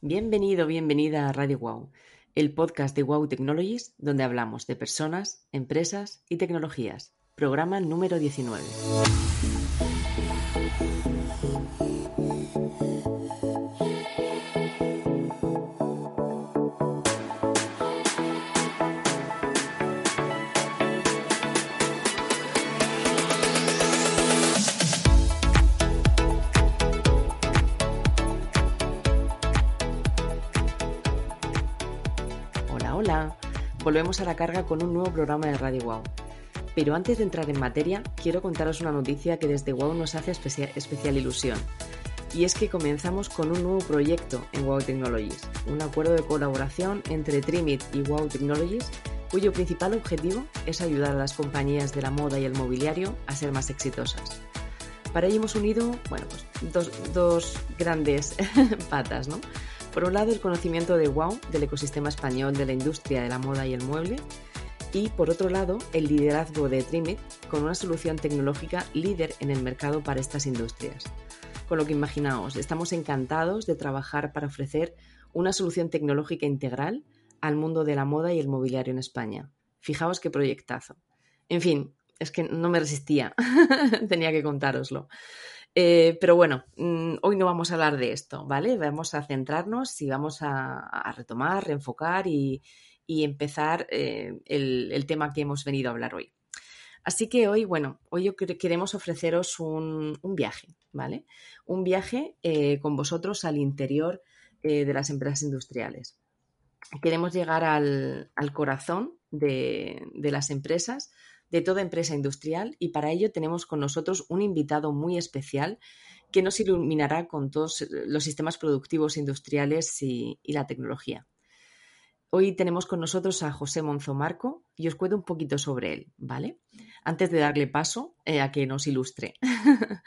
Bienvenido, bienvenida a Radio Wow, el podcast de Wow Technologies donde hablamos de personas, empresas y tecnologías. Programa número 19. Volvemos a la carga con un nuevo programa de Radio Wow. Pero antes de entrar en materia, quiero contaros una noticia que desde Wow nos hace especia- especial ilusión. Y es que comenzamos con un nuevo proyecto en Wow Technologies, un acuerdo de colaboración entre Trimit y Wow Technologies, cuyo principal objetivo es ayudar a las compañías de la moda y el mobiliario a ser más exitosas. Para ello hemos unido, bueno, pues dos, dos grandes patas, ¿no? Por un lado, el conocimiento de Wow del ecosistema español de la industria de la moda y el mueble, y por otro lado, el liderazgo de Trimit con una solución tecnológica líder en el mercado para estas industrias. Con lo que imaginaos, estamos encantados de trabajar para ofrecer una solución tecnológica integral al mundo de la moda y el mobiliario en España. Fijaos qué proyectazo. En fin, es que no me resistía, tenía que contároslo. Eh, pero bueno, mm, hoy no vamos a hablar de esto, ¿vale? Vamos a centrarnos y vamos a, retomar, reenfocar y, y empezar eh, el, tema que hemos venido a hablar hoy. Así que hoy, bueno, hoy queremos ofreceros un, un viaje, ¿vale? Un viaje eh, con vosotros al interior de las empresas industriales. Queremos llegar al, al corazón de, de las empresas, de toda empresa industrial, y para ello tenemos con nosotros un invitado muy especial que nos iluminará con todos los sistemas productivos industriales y, la tecnología. Hoy tenemos con nosotros a José Monzo Marco y os cuento un poquito sobre él, ¿vale? Antes de darle paso eh, a que nos ilustre.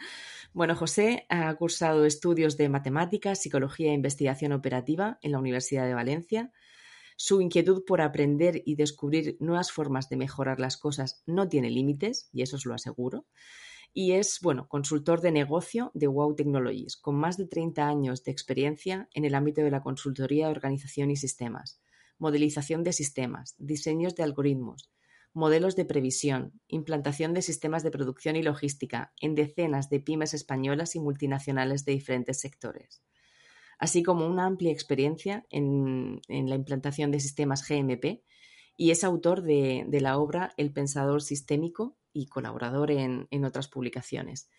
bueno, José ha cursado estudios de matemáticas, psicología e investigación operativa en la Universidad de Valencia. Su inquietud por aprender y descubrir nuevas formas de mejorar las cosas no tiene límites, y eso os lo aseguro. Y es, bueno, consultor de negocio de Wow Technologies, con más de 30 años de experiencia en el ámbito de la consultoría de organización y sistemas modelización de sistemas, diseños de algoritmos, modelos de previsión, implantación de sistemas de producción y logística en decenas de pymes españolas y multinacionales de diferentes sectores, así como una amplia experiencia en, la implantación de sistemas GMP y es autor de, la obra El Pensador Sistémico y colaborador en, otras publicaciones.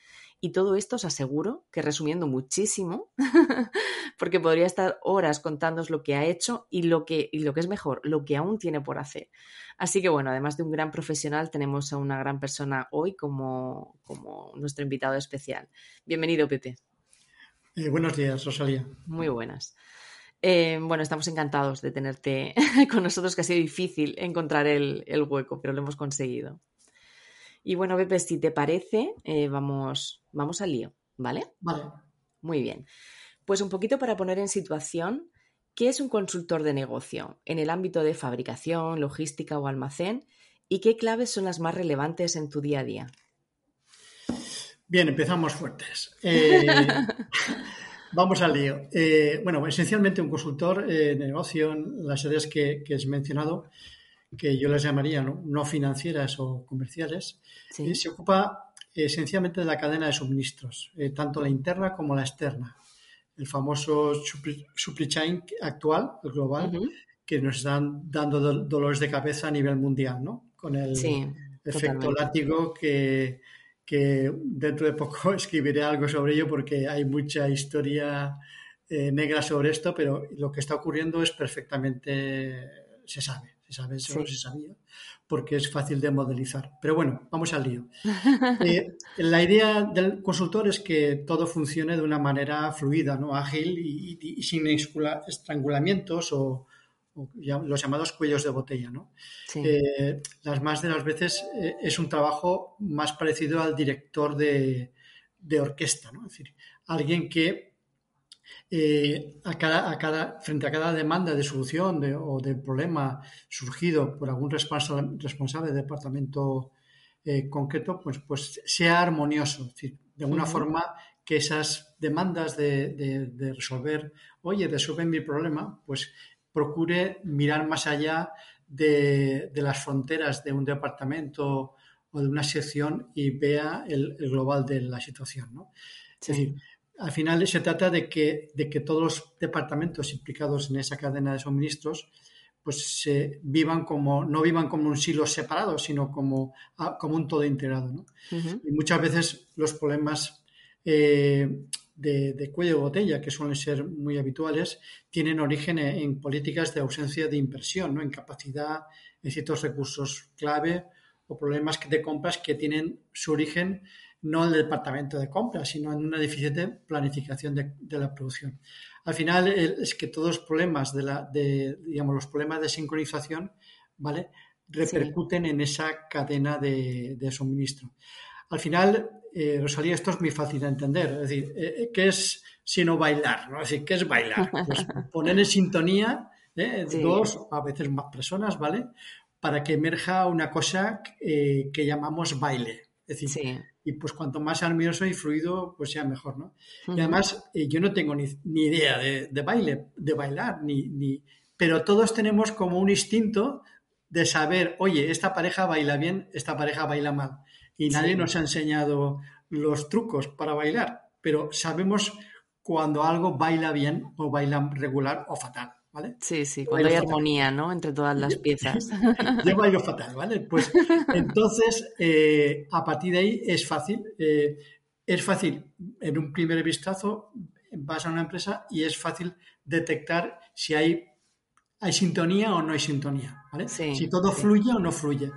Y todo esto os aseguro que resumiendo muchísimo, porque podría estar horas contándoos lo que ha hecho y lo que, y lo que es mejor, lo que aún tiene por hacer. Así que bueno, además de un gran profesional, tenemos a una gran persona hoy como, como nuestro invitado especial. Bienvenido, Pepe. Eh, buenos días, Rosalía. Muy buenas. Eh, bueno, estamos encantados de tenerte con nosotros, que ha sido difícil encontrar el, el hueco, pero lo hemos conseguido. Y bueno, Pepe, si te parece, eh, vamos, vamos al lío, ¿vale? Vale. Muy bien. Pues un poquito para poner en situación, ¿qué es un consultor de negocio en el ámbito de fabricación, logística o almacén? ¿Y qué claves son las más relevantes en tu día a día? Bien, empezamos fuertes. Eh, vamos al lío. Eh, bueno, esencialmente un consultor eh, de negocio en las áreas que, que has mencionado, que yo les llamaría no, no financieras o comerciales, Sí. eh, se ocupa esencialmente de la cadena de suministros, tanto la interna como la externa. El famoso supply, chain actual, el global, que nos están dando do- dolores de cabeza a nivel mundial, ¿no? Con el Sí, efecto totalmente. látigo que, que dentro de poco escribiré algo sobre ello porque hay mucha historia eh, negra sobre esto, pero lo que está ocurriendo es perfectamente, se sabe, se sabe, Sí. se sabía, porque es fácil de modelizar. Pero bueno, vamos al lío. Eh, la idea del consultor es que todo funcione de una manera fluida, ¿no? ágil y, y- y sin estrangulamientos o, los llamados cuellos de botella. ¿no? Sí, Eh, las más de las veces eh, es un trabajo más parecido al director de, de orquesta, ¿no? es decir, alguien que eh, a cada, a cada, frente a cada demanda de solución de- o de problema surgido por algún responsa- responsable del departamento concreto, pues, pues sea armonioso, es decir, de alguna Ujú. forma que esas demandas de, resolver, oye, resuelve mi problema, pues procure mirar más allá de, las fronteras de un departamento o de una sección y vea el, global de la situación. ¿no? Es decir, al final se trata de que, de que todos los departamentos implicados en esa cadena de suministros pues se vivan como, no vivan como un silo separado, sino como, ah, como un todo integrado. ¿no? Y muchas veces los problemas eh, de, cuello de botella, que suelen ser muy habituales, tienen origen en, políticas de ausencia de inversión, ¿no? en capacidad, en ciertos recursos clave o problemas de compras que tienen su origen no en el departamento de compras, sino en una deficiente planificación de, la producción. Al final es que todos los problemas de la, de, digamos, los problemas de sincronización, ¿vale? repercuten en esa cadena de, suministro. Al final, eh, Rosalía, esto es muy fácil de entender. Es decir, eh, eh, ¿qué es sino bailar? ¿no? Es decir, ¿qué es bailar? Pues poner en sintonía dos, a veces más personas, ¿vale? Para que emerja una cosa que llamamos baile. Es decir, y pues cuanto más armonioso y fluido, pues sea mejor, ¿no? Y además, yo no tengo ni, idea de, baile, de bailar, ni, ni, pero todos tenemos como un instinto de saber, oye, esta pareja baila bien, esta pareja baila mal. Y nadie nos ha enseñado los trucos para bailar, pero sabemos cuando algo baila bien o baila regular o fatal. ¿Vale? Sí, sí, cuando hay armonía, ¿no? Entre todas las piezas. Yo bailo fatal, ¿vale? Pues entonces, eh, a partir de ahí es fácil. Eh, es fácil, en un primer vistazo, vas a una empresa y es fácil detectar si hay, hay sintonía o no hay sintonía, ¿vale? si todo fluye o no fluye.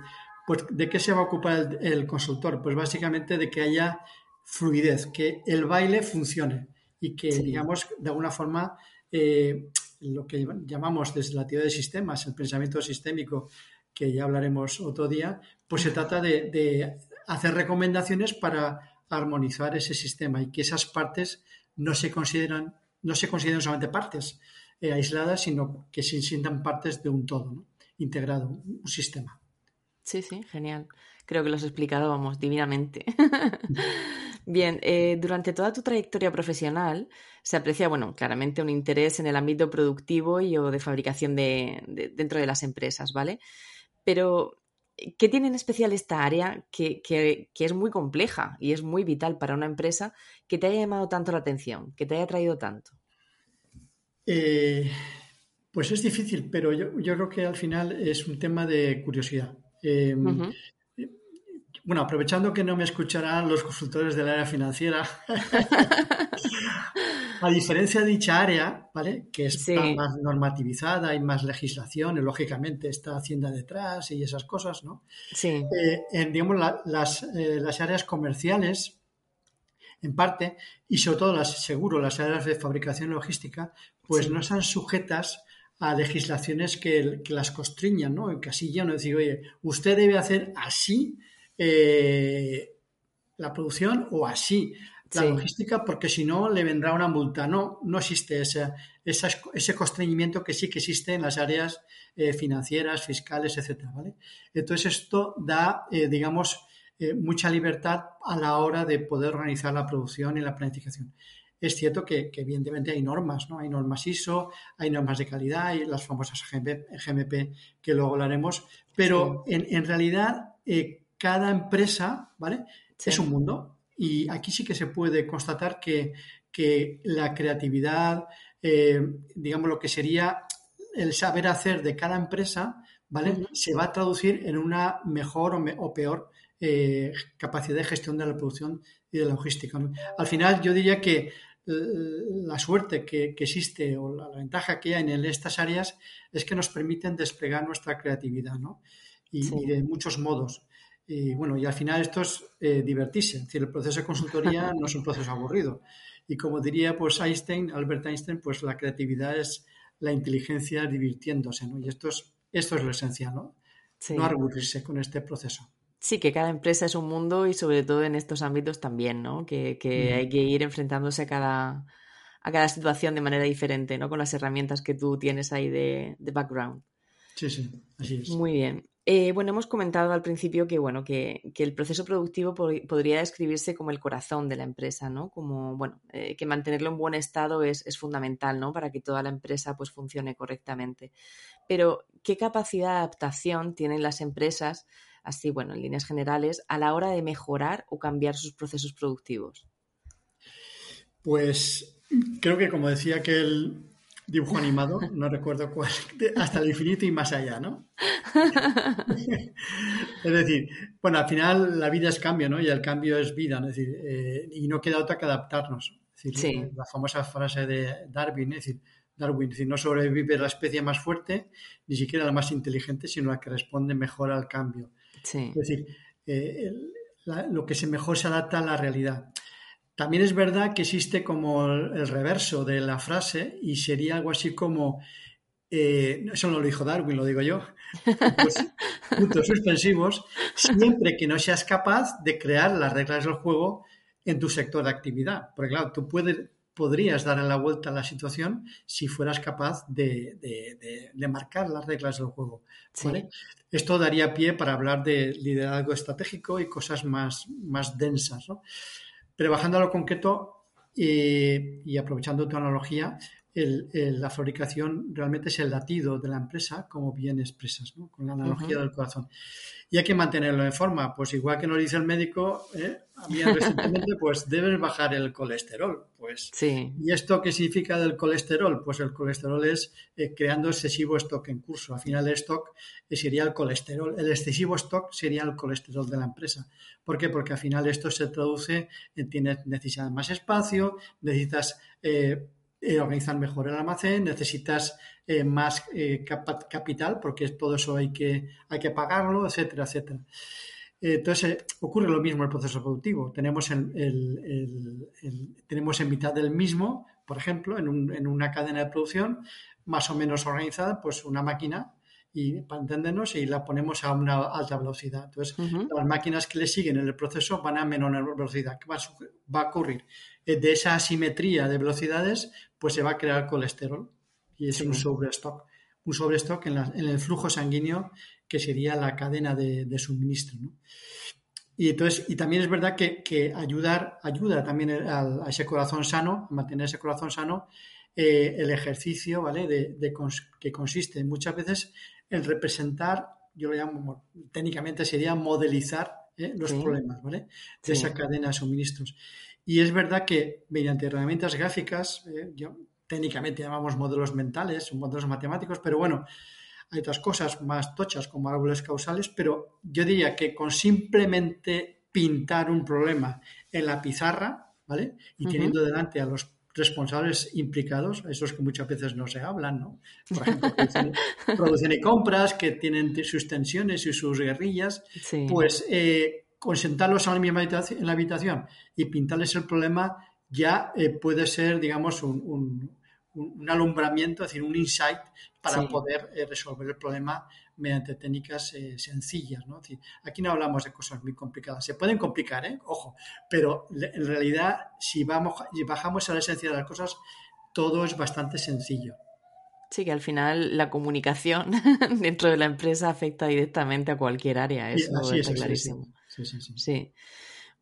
Pues, ¿de qué se va a ocupar el, consultor? Pues básicamente de que haya fluidez, que el baile funcione y que, digamos, de alguna forma, eh, lo que llamamos desde la teoría de sistemas, el pensamiento sistémico, que ya hablaremos otro día, pues se trata de, hacer recomendaciones para armonizar ese sistema y que esas partes no se consideran, no se consideran solamente partes eh, aisladas, sino que se sientan partes de un todo, integrado, un sistema. Sí, sí, genial. Creo que lo has explicado, vamos, divinamente. Bien, eh, durante toda tu trayectoria profesional se aprecia, bueno, claramente un interés en el ámbito productivo y o de fabricación de, dentro de las empresas, ¿vale? Pero, ¿qué tiene en especial esta área que, es muy compleja y es muy vital para una empresa que te haya llamado tanto la atención, que te haya traído tanto? Eh, pues es difícil, pero yo, yo creo que al final es un tema de curiosidad. Em, bueno, aprovechando que no me escucharán los consultores del área financiera, a diferencia de dicha área, ¿vale? Que está más normativizada, hay más legislación, y lógicamente está Hacienda detrás y esas cosas, ¿no? Sí. Eh, en, digamos, las, eh, las áreas comerciales, en parte, y sobre todo las, seguro, las áreas de fabricación logística, pues no están sujetas a legislaciones que, las constriñan, ¿no? En casilla, no decir, oye, usted debe hacer así eh, la producción o así la logística, porque si no le vendrá una multa. No, no existe ese, ese constreñimiento que sí que existe en las áreas eh, financieras, fiscales, etcétera, ¿vale? Entonces esto da, eh, digamos, mucha libertad a la hora de poder organizar la producción y la planificación. Es cierto que, evidentemente hay normas, ¿no? Hay normas ISO, hay normas de calidad, hay las famosas GMP, que luego hablaremos, pero en, realidad eh, cada empresa, ¿vale? Es un mundo y aquí sí que se puede constatar que, la creatividad, eh, digamos lo que sería el saber hacer de cada empresa, ¿vale? Se va a traducir en una mejor o, peor eh, capacidad de gestión de la producción y de la logística. Al final yo diría que la suerte que, existe o la, ventaja que hay en estas áreas es que nos permiten desplegar nuestra creatividad, ¿no? Y, de muchos modos. Y bueno, y al final esto es eh, divertirse. Es decir, el proceso de consultoría no es un proceso aburrido. Y como diría pues Einstein, Albert Einstein, pues la creatividad es la inteligencia divirtiéndose, ¿no? Y esto es, esto es lo esencial, ¿no? No aburrirse con este proceso. Sí, que cada empresa es un mundo y sobre todo en estos ámbitos también, ¿no? Que, hay que ir enfrentándose a cada, a cada situación de manera diferente, ¿no? Con las herramientas que tú tienes ahí de, background. Sí, sí, así es. Muy bien. Eh, bueno, hemos comentado al principio que, bueno, que, el proceso productivo podría describirse como el corazón de la empresa, ¿no? Como, bueno, eh, que mantenerlo en buen estado es, fundamental, ¿no? Para que toda la empresa pues funcione correctamente. Pero, ¿qué capacidad de adaptación tienen las empresas, así, bueno, en líneas generales, a la hora de mejorar o cambiar sus procesos productivos? Pues creo que, como decía que el, dibujo animado, no recuerdo cuál, hasta el infinito y más allá, ¿no? es decir, bueno, al final la vida es cambio, ¿no? Y el cambio es vida, ¿no? Es decir, eh, y no queda otra que adaptarnos. Es decir, la famosa frase de Darwin, es decir, Darwin, es decir, no sobrevive la especie más fuerte, ni siquiera la más inteligente, sino la que responde mejor al cambio. Es decir, eh, lo que se mejor se adapta a la realidad. También es verdad que existe como el reverso de la frase y sería algo así como, eh, eso no lo dijo Darwin, lo digo yo, puntos, suspensivos, siempre que no seas capaz de crear las reglas del juego en tu sector de actividad. Porque claro, tú puedes, podrías darle la vuelta a la situación si fueras capaz de, marcar las reglas del juego. Esto daría pie para hablar de liderazgo estratégico y cosas más, más densas. ¿no? Pero bajando a lo concreto eh, y aprovechando tu analogía, la fabricación realmente es el latido de la empresa, como bien expresas, con la analogía del corazón. Y hay que mantenerlo en forma, pues igual que nos dice el médico, ¿eh? a mí recientemente, pues debes bajar el colesterol. Pues, sí. ¿Y esto qué significa del colesterol? Pues el colesterol es eh, creando excesivo stock en curso. Al final el stock eh, sería el colesterol. El excesivo stock sería el colesterol de la empresa. ¿Por qué? Porque al final esto se traduce en tienes necesidad de más espacio, necesitas eh, organizar mejor el almacén, necesitas eh, más eh, capital porque todo eso hay que, hay que pagarlo, etcétera, etcétera. Entonces ocurre lo mismo en el proceso productivo. Tenemos, el, tenemos en mitad del mismo, por ejemplo, en, en, una cadena de producción más o menos organizada, pues una máquina y para entendernos y la ponemos a una alta velocidad. Entonces, las máquinas que le siguen en el proceso van a menor velocidad. ¿Qué va a ocurrir? de esa asimetría de velocidades, pues se va a crear colesterol y es un sobrestock. Un sobrestock en, en, el flujo sanguíneo que sería la cadena de, suministro. Y, entonces, y también es verdad que, ayudar, ayuda también a, ese corazón sano, a mantener ese corazón sano, eh, el ejercicio, ¿vale? De, que consiste muchas veces en representar, yo lo llamo técnicamente sería modelizar ¿eh? los problemas, ¿vale? De esa cadena de suministros. Y es verdad que mediante herramientas gráficas, eh, yo, técnicamente llamamos modelos mentales, modelos matemáticos, pero bueno, hay otras cosas más tochas como árboles causales, pero yo diría que con simplemente pintar un problema en la pizarra, ¿vale? Y teniendo delante a los responsables implicados, esos que muchas veces no se hablan, ¿no? Por ejemplo, producción, y compras, que tienen sus tensiones y sus guerrillas, pues eh, sentarlos en la habitación y pintarles el problema ya eh, puede ser, digamos, un, alumbramiento, es decir, un insight para poder eh, resolver el problema mediante técnicas eh, sencillas. ¿no? aquí no hablamos de cosas muy complicadas. Se pueden complicar, ojo, pero en realidad si, vamos, si bajamos a la esencia de las cosas, todo es bastante sencillo. Sí, que al final la comunicación dentro de la empresa afecta directamente a cualquier área, eso es, clarísimo. Sí, sí, sí.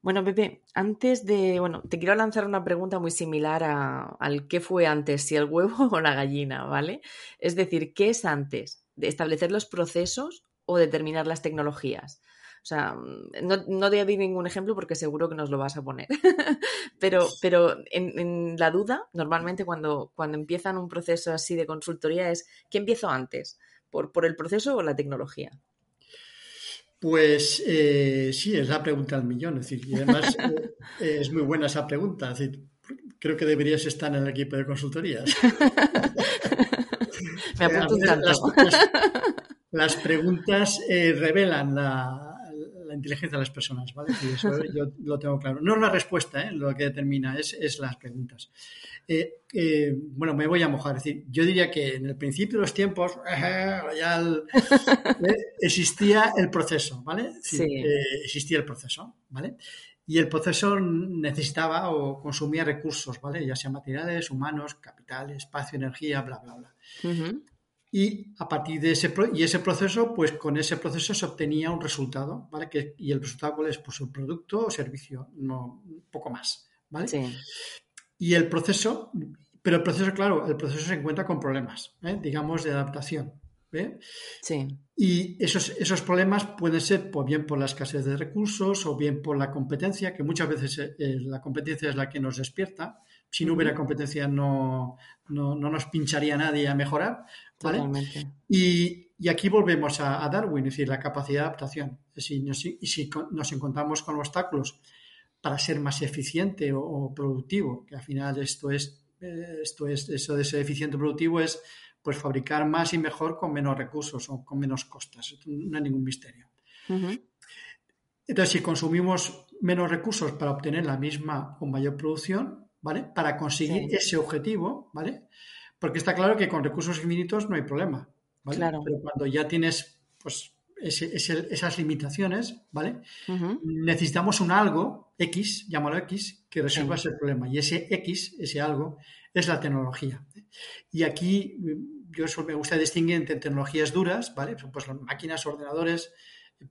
Bueno, Pepe, antes de, bueno, te quiero lanzar una pregunta muy similar al qué fue antes, si el huevo o la gallina, ¿vale? Es decir, ¿qué es antes? ¿De establecer los procesos o determinar las tecnologías? O sea, no, no te doy ningún ejemplo porque seguro que nos lo vas a poner. pero pero en, la duda, normalmente cuando, cuando empiezan un proceso así de consultoría es, ¿qué empiezo antes? ¿Por, por el proceso o la tecnología? Pues eh, sí, es la pregunta del millón. Es decir, y además eh, es muy buena esa pregunta. Es decir, creo que deberías estar en el equipo de consultorías. Me apunto un tanto. Las, preguntas eh, revelan la, inteligencia de las personas, ¿vale? eso yo lo tengo claro. No es la respuesta, lo que determina, es, es las preguntas. Eh, eh, bueno, me voy a mojar. Es decir, yo diría que en el principio de los tiempos ya eh, existía el proceso, ¿vale? existía el proceso, ¿vale? Y el proceso necesitaba o consumía recursos, ¿vale? Ya sean materiales, humanos, capital, espacio, energía, bla, bla, bla. y a partir de ese, y ese proceso, pues con ese proceso se obtenía un resultado, ¿vale? Que, y el resultado cuál es, pues un producto o servicio, no poco más, ¿vale? Sí. Y el proceso, pero el proceso, claro, el proceso se encuentra con problemas, ¿eh? digamos, de adaptación. Sí. Y esos, esos problemas pueden ser pues, bien por la escasez de recursos o bien por la competencia, que muchas veces eh, eh, la competencia es la que nos despierta. Si no hubiera competencia no, no, nos pincharía nadie a mejorar. ¿vale? Y, y, aquí volvemos a, Darwin, es decir, la capacidad de adaptación. Si y si nos encontramos con obstáculos para ser más eficiente o, productivo, que al final esto es, eh, esto es, eso de ser eficiente o productivo es pues fabricar más y mejor con menos recursos o con menos costas. No hay ningún misterio. Entonces, si consumimos menos recursos para obtener la misma o mayor producción, ¿vale? Para conseguir ese objetivo, ¿vale? Porque está claro que con recursos infinitos no hay problema, ¿vale? Pero cuando ya tienes, pues, esas limitaciones, ¿vale? Necesitamos un algo, X, llámalo X, que resuelva ese problema. Y ese X, ese algo, es la tecnología. Y aquí yo me gusta distinguir entre tecnologías duras, ¿vale? Pues máquinas, ordenadores,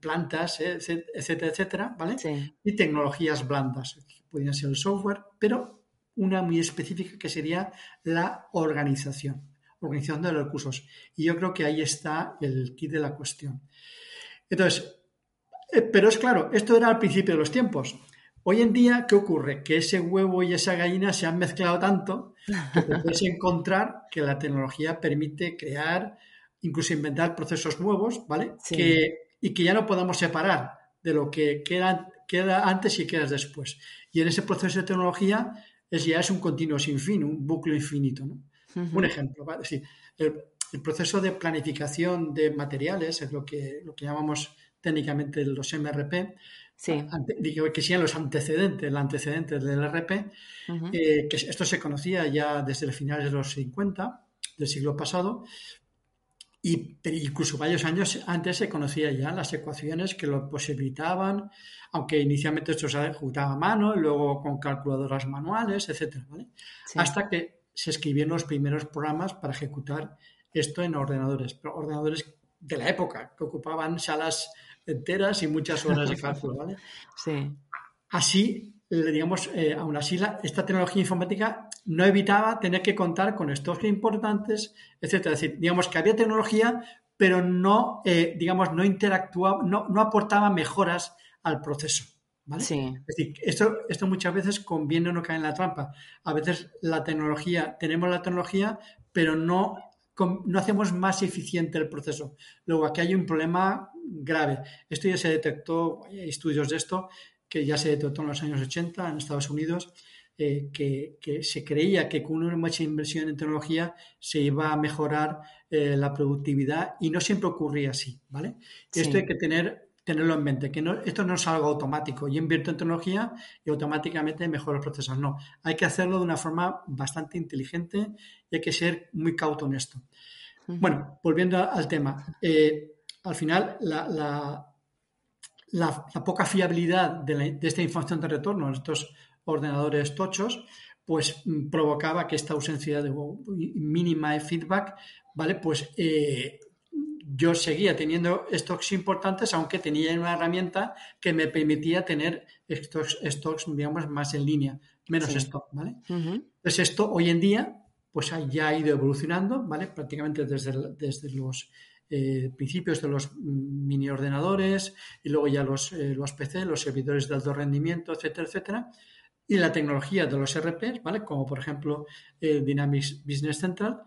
plantas, eh, etcétera, etcétera, ¿vale? Y tecnologías blandas, que podrían ser el software, pero una muy específica que sería la organización, organización de los recursos. Y yo creo que ahí está el kit de la cuestión. Entonces, eh, pero es claro, esto era al principio de los tiempos. Hoy en día, ¿qué ocurre? Que ese huevo y esa gallina se han mezclado tanto que puedes encontrar que la tecnología permite crear, incluso inventar procesos nuevos, ¿vale? y que ya no podamos separar de lo que queda, queda antes y queda después. Y en ese proceso de tecnología es, ya es un continuo sin fin, un bucle infinito. Un ejemplo, ¿vale? el, el, proceso de planificación de materiales es lo que, lo que llamamos técnicamente los MRP, Sí. que sean los antecedentes, el antecedente del RP, eh, que esto se conocía ya desde los finales de los 50 del siglo pasado, y incluso varios años antes se conocía ya las ecuaciones que lo posibilitaban, aunque inicialmente esto se ejecutaba a mano, luego con calculadoras manuales, etcétera, Hasta que se escribieron los primeros programas para ejecutar esto en ordenadores, pero ordenadores de la época, que ocupaban salas enteras y muchas horas de cálculo, ¿vale? Sí. Así, digamos, eh, aún así, esta tecnología informática no evitaba tener que contar con stocks importantes, etcétera. Es decir, digamos que había tecnología, pero no, eh, digamos, no interactuaba, no, no aportaba mejoras al proceso. ¿Vale? Sí. Es decir, esto, esto muchas veces conviene no caer en la trampa. A veces la tecnología, tenemos la tecnología, pero no, no hacemos más eficiente el proceso. Luego, aquí hay un problema grave. Esto ya se detectó, hay estudios de esto, que ya se detectó en los años 80 en Estados Unidos, eh, que, se creía que con una mucha inversión en tecnología se iba a mejorar eh, la productividad y no siempre ocurría así, ¿vale? Esto hay que tener, tenerlo en mente, que no, esto no es algo automático. Yo invierto en tecnología y automáticamente mejoro los procesos. No, hay que hacerlo de una forma bastante inteligente y hay que ser muy cauto en esto. Bueno, volviendo al tema. Eh, al final la, poca fiabilidad de, esta información de retorno en estos ordenadores tochos, pues mm, provocaba que esta ausencia de mínima de feedback, ¿vale? Pues eh, yo seguía teniendo stocks importantes, aunque tenía una herramienta que me permitía tener estos stocks, digamos, más en línea, menos stock, ¿vale? Entonces esto hoy en día, pues ya ha ido evolucionando, ¿vale? Prácticamente desde, desde los eh, principios de los mini ordenadores y luego ya los, eh, los PC, los servidores de alto rendimiento, etcétera, etcétera. Y la tecnología de los RPs, ¿vale? Como por ejemplo eh, Dynamics Business Central,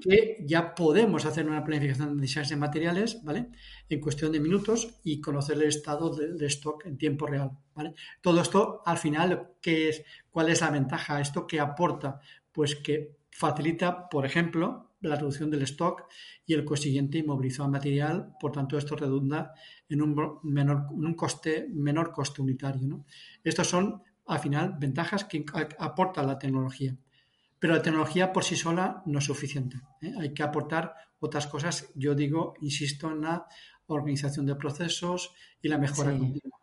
que ya podemos hacer una planificación de diseños de materiales, ¿vale? En cuestión de minutos y conocer el estado del de stock en tiempo real, ¿vale? Todo esto, al final, ¿qué es, ¿cuál es la ventaja? ¿Esto que aporta? Pues que facilita, por ejemplo, la reducción del stock y el consiguiente inmovilizado material, por tanto esto redunda en un, menor, un coste, menor coste unitario. ¿no? Estos son, al final, ventajas que aporta la tecnología. Pero la tecnología por sí sola no es suficiente. ¿eh? Hay que aportar otras cosas, yo digo, insisto, en la organización de procesos y la mejora continua.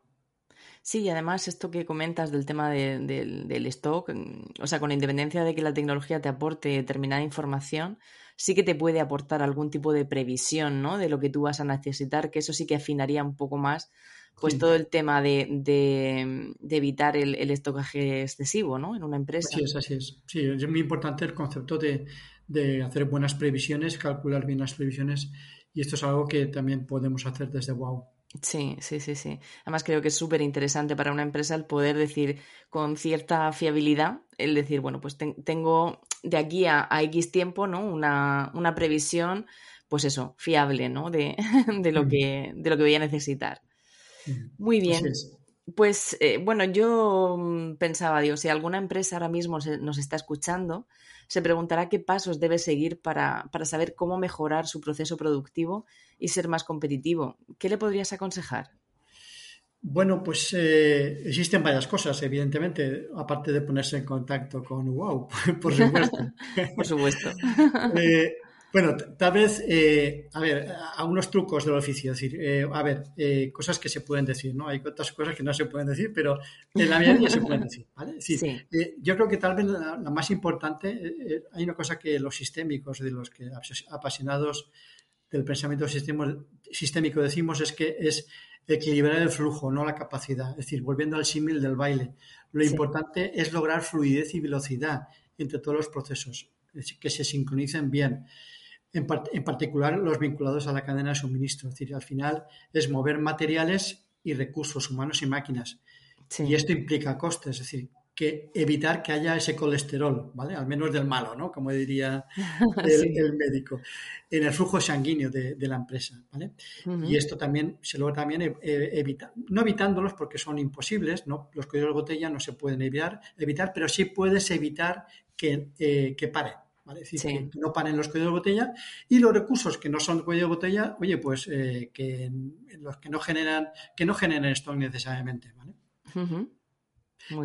Sí, y además esto que comentas del tema del stock, o sea, con independencia de que la tecnología te aporte determinada información, sí que te puede aportar algún tipo de previsión, ¿no? De lo que tú vas a necesitar, que eso sí que afinaría un poco más, pues todo el tema de, de, evitar el, el, estocaje excesivo, ¿no? En una empresa. Así es, así es. Sí, es muy importante el concepto de, de hacer buenas previsiones, calcular bien las previsiones, y esto es algo que también podemos hacer desde WOW. Sí, sí, sí, sí. Además creo que es súper interesante para una empresa el poder decir con cierta fiabilidad, el decir, bueno, pues tengo de aquí a, X tiempo, ¿no? Una, una, previsión, pues eso, fiable, ¿no? De, de, lo, que, de lo que voy a necesitar. Muy bien. Pues eh, bueno, yo mm, pensaba, digo, si alguna empresa ahora mismo nos está escuchando, se preguntará qué pasos debe seguir para, para saber cómo mejorar su proceso productivo y ser más competitivo. ¿Qué le podrías aconsejar? Bueno, pues eh, existen varias cosas, evidentemente, aparte de ponerse en contacto con Wow, por supuesto. por supuesto. Eh, bueno, tal vez, eh, a ver, algunos trucos del oficio, es decir, a ver, cosas que se pueden decir, ¿no? Hay otras cosas que no se pueden decir, pero en la mayoría se pueden decir, ¿vale? sí. yo creo que tal vez la, la más importante, hay una cosa que los sistémicos, de los que apasionados del pensamiento sistémico decimos es que es equilibrar el flujo, no la capacidad. Es decir, volviendo al símil del baile, lo importante es lograr fluidez y velocidad entre todos los procesos, que se sincronicen bien. En, en, particular los vinculados a la cadena de suministro. Es decir, al final es mover materiales y recursos humanos y máquinas. Y esto implica costes, es decir, que evitar que haya ese colesterol, ¿vale? Al menos del malo, ¿no? Como diría el, médico, en el flujo sanguíneo de, la empresa, ¿vale? Y esto también se logra también e, e, evitar, no evitándolos porque son imposibles, ¿no? Los cuellos de botella no se pueden evitar, evitar pero sí puedes evitar que, eh, que paren, ¿vale? Es decir, que no paren los cuellos de botella y los recursos que no son cuello de botella, oye, pues eh, que los que no generan, que no generen stock necesariamente, ¿vale?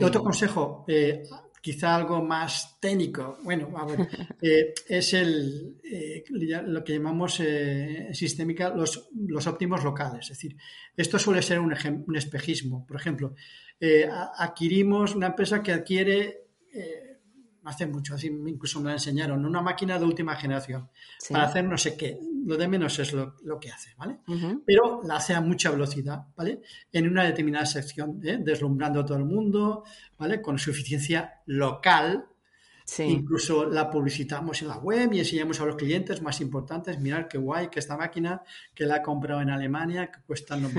otro consejo, eh, quizá algo más técnico, bueno, eh, es el, eh, lo que llamamos sistémica los, los, óptimos locales. Es decir, esto suele ser un, un espejismo. Por ejemplo, adquirimos una empresa que adquiere hace mucho, así incluso me la enseñaron, una máquina de última generación para hacer no sé qué. Lo de menos es lo, que hace, ¿vale? Pero la hace a mucha velocidad, ¿vale? En una determinada sección, ¿eh? deslumbrando a todo el mundo, ¿vale? Con su eficiencia local. Incluso la publicitamos en la web y enseñamos a los clientes más importantes, mirar qué guay que esta máquina, que la ha comprado en Alemania, que cuesta no,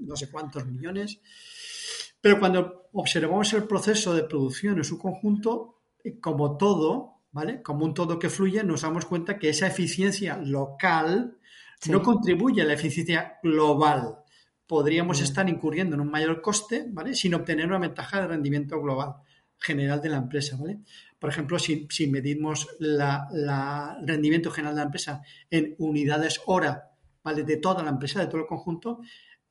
no sé cuántos millones. Pero cuando observamos el proceso de producción en su conjunto, como todo, ¿vale? Como un todo que fluye, nos damos cuenta que esa eficiencia local no contribuye a la eficiencia global. Podríamos mm. estar incurriendo en un mayor coste, ¿vale? Sin obtener una ventaja de rendimiento global general de la empresa, ¿vale? Por ejemplo, si, medimos el rendimiento general de la empresa en unidades hora, ¿vale? De toda la empresa, de todo el conjunto,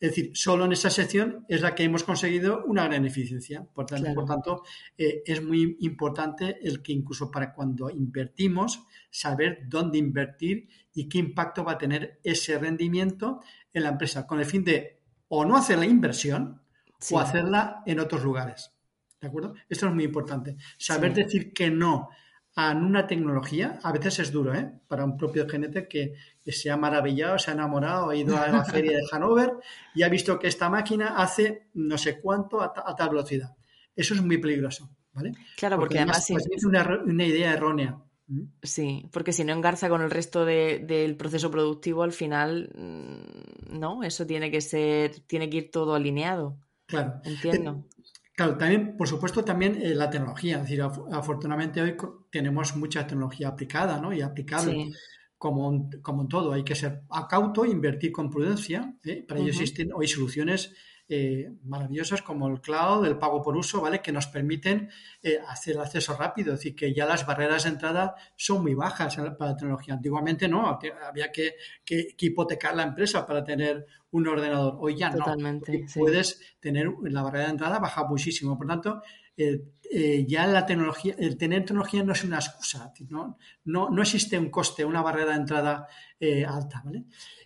es decir, solo en esa sección es la que hemos conseguido una gran eficiencia. Por tanto, por tanto eh, es muy importante el que incluso para cuando invertimos, saber dónde invertir y qué impacto va a tener ese rendimiento en la empresa, con el fin de o no hacer la inversión o hacerla en otros lugares. ¿De acuerdo? Esto es muy importante. Saber decir que no a una tecnología, a veces es duro, ¿eh? Para un propio genete que, se ha maravillado, se ha enamorado, ha ido a la feria de Hanover y ha visto que esta máquina hace no sé cuánto a, tal velocidad. Eso es muy peligroso, ¿vale? Claro, porque, además... es una, una, idea errónea. Sí, porque si no engarza con el resto del proceso productivo, al final, mm, ¿no? Eso tiene que ser, tiene que ir todo alineado. Claro. Entiendo. Claro, también, por supuesto, también eh, la tecnología. Es decir, afortunadamente hoy tenemos mucha tecnología aplicada ¿no? y aplicable. Como, como en todo, hay que ser acauto, invertir con prudencia. ¿eh? Para ello existen hoy soluciones eh, maravillosas como el cloud, el pago por uso, ¿vale? Que nos permiten eh, hacer el acceso rápido, es decir, que ya las barreras de entrada son muy bajas para la tecnología. Antiguamente no, había que, hipotecar la empresa para tener un ordenador. Hoy ya no. Puedes tener la barrera de entrada baja muchísimo. Por tanto, eh, ya la tecnología, el tener tecnología no es una excusa, ¿no? No, no existe un coste, una barrera de entrada eh, alta, ¿vale?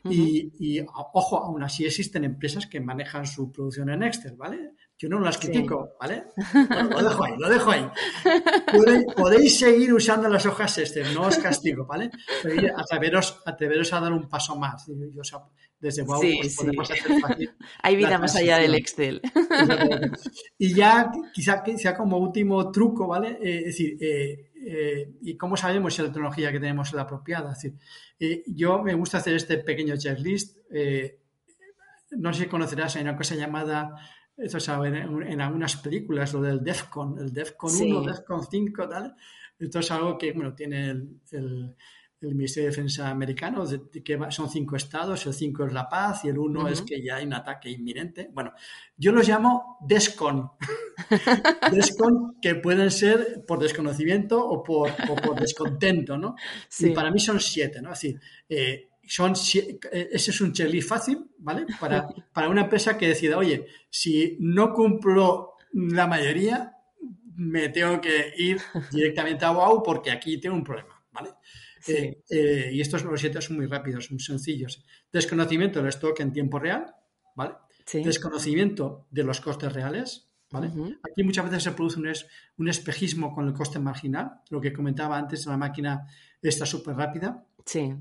y, ojo, aún así existen empresas que manejan su producción en Excel, ¿vale? Yo no las critico, ¿vale? lo dejo ahí, lo dejo ahí. Podéis, seguir usando las hojas este, no os castigo, ¿vale? Pero atreveros, atreveros a dar un paso más. Yo, desde Wow pues podemos hacer fácil. Hay vida más allá del Excel. Y ya, quizá, quizá como último truco, ¿vale? Eh, es decir, eh, eh, ¿y cómo sabemos si la tecnología que tenemos es la apropiada? Es decir, yo me gusta hacer este pequeño checklist. no sé si conocerás, hay una cosa llamada eso es en, algunas películas, lo del DEFCON, el DEFCON 1, DEFCON 5, tal. Esto es algo que, bueno, tiene el, el, Ministerio de Defensa americano, que son cinco estados, el 5 es la paz y el 1 es que ya hay un ataque inminente. Bueno, yo los llamo DESCON. DESCON que pueden ser por desconocimiento o por, o por descontento, ¿no? Y para mí son siete, ¿no? Es decir, eh, son, eh, ese es un checklist fácil, ¿vale? Para, para una empresa que decida, oye, si no cumplo la mayoría, me tengo que ir directamente a WOW porque aquí tengo un problema, ¿vale? Eh, eh, y estos los siete son muy rápidos, muy sencillos. Desconocimiento del stock en tiempo real, ¿vale? Desconocimiento de los costes reales, ¿vale? Aquí muchas veces se produce un, un, espejismo con el coste marginal, lo que comentaba antes, la máquina está súper rápida.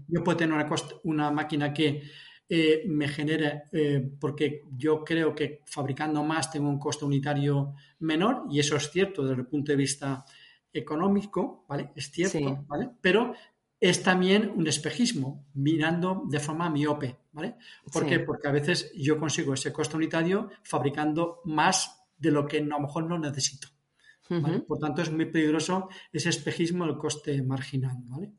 Yo puedo tener una, una máquina que eh, me genere, eh, porque yo creo que fabricando más tengo un coste unitario menor, y eso es cierto desde el punto de vista económico, ¿vale? Es cierto, ¿vale? Pero es también un espejismo, mirando de forma miope, ¿vale? ¿Por qué? Porque a veces yo consigo ese coste unitario fabricando más de lo que a lo mejor no necesito. Por tanto, es muy peligroso ese espejismo del coste marginal. ¿vale?